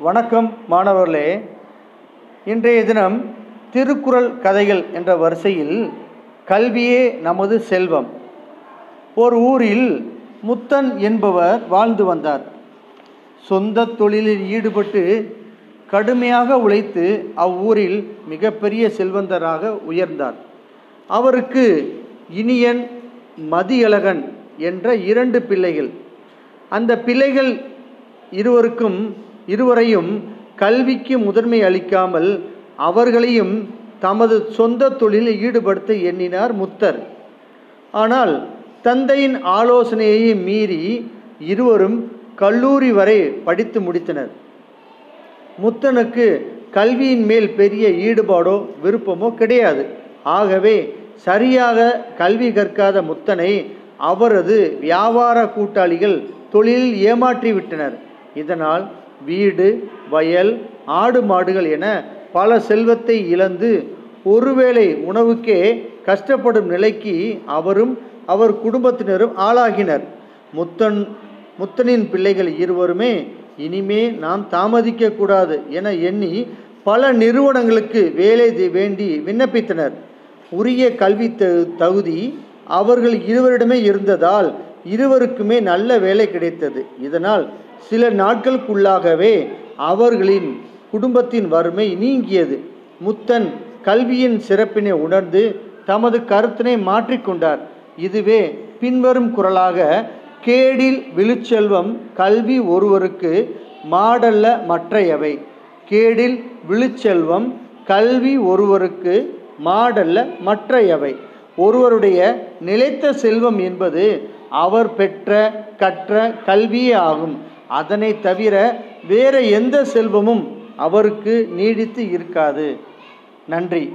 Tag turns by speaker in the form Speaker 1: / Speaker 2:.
Speaker 1: வணக்கம் மாணவர்களே. இன்றைய தினம் திருக்குறள் கதைகள் என்ற வரிசையில் கல்வியே நமது செல்வம். ஒரு ஊரில் முத்தன் என்பவர் வாழ்ந்து வந்தார். சொந்த தொழிலில் ஈடுபட்டு கடுமையாக உழைத்து அவ்வூரில் மிகப்பெரிய செல்வந்தராக உயர்ந்தார். அவருக்கு இனியன் மதியழகன் என்ற இரண்டு பிள்ளைகள். அந்த பிள்ளைகள் இருவருக்கும் இருவரையும் கல்விக்கு முதன்மை அளிக்காமல் அவர்களையும் தமது சொந்த தொழிலில் ஈடுபடுத்த எண்ணினார் முத்தர். ஆனால் தந்தையின் ஆலோசனையை மீறி இருவரும் கல்லூரி வரை படித்து முடித்தனர். முத்தனுக்கு கல்வியின் மேல் பெரிய ஈடுபாடோ விருப்பமோ கிடையாது. ஆகவே சரியாக கல்வி கற்காத முத்தனை அவரது வியாபார கூட்டாளிகள் தொழிலில் ஏமாற்றி விட்டனர் இதனால் வீடு வயல் ஆடு மாடுகள் என பல செல்வத்தை இழந்து ஒருவேளை உணவுக்கே கஷ்டப்படும் நிலைக்கு அவரும் அவர் குடும்பத்தினரும் ஆளாகினர். முத்தன் முத்தனின் பிள்ளைகள் இருவருமே இனிமே நாம் தாமதிக்க கூடாது என எண்ணி பல நிறுவனங்களுக்கு வேலை வேண்டி விண்ணப்பித்தனர். உரிய கல்வி தகுதி அவர்கள் இருவரிடமே இருந்ததால் இருவருக்குமே நல்ல வேலை கிடைத்தது. இதனால் சில நாட்களுக்குள்ளாகவே அவர்களின் குடும்பத்தின் வறுமை நீங்கியது. முத்தன் கல்வியின் சிறப்பினை உணர்ந்து தமது கருத்தினை மாற்றிக்கொண்டார் இதுவே பின்வரும் குரலாக கேடில் விழுச்செல்வம் கல்வி ஒருவருக்கு மாடல்ல மற்றையவை. கேடில் விழுச்செல்வம் கல்வி ஒருவருக்கு மாடல்ல மற்றையவை. ஒருவருடைய நிலைத்த செல்வம் என்பது அவர் பெற்ற கற்ற கல்வியே ஆகும். அதனை தவிர வேற எந்த செல்வமும் அவருக்கு நீடித்து இருக்காது. நன்றி.